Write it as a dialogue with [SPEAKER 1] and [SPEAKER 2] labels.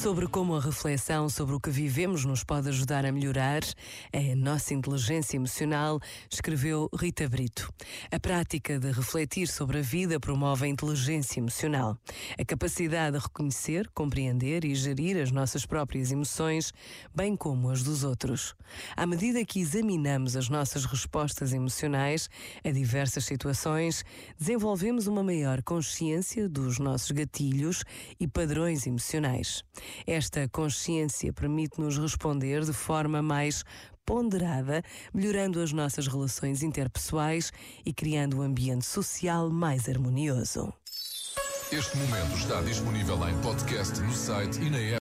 [SPEAKER 1] sobre como a reflexão sobre o que vivemos nos pode ajudar a melhorar a nossa inteligência emocional, escreveu Rita Brito. A prática de refletir sobre a vida promove a inteligência emocional, a capacidade de reconhecer, compreender e gerir as nossas próprias emoções, bem como as dos outros. À medida que examinamos as nossas respostas emocionais a diversas situações, desenvolvemos uma maior consciência dos nossos gatilhos e padrões emocionais. Esta consciência permite-nos responder de forma mais ponderada, melhorando as nossas relações interpessoais e criando um ambiente social mais harmonioso.
[SPEAKER 2] Este momento está disponível em podcast no site e na app.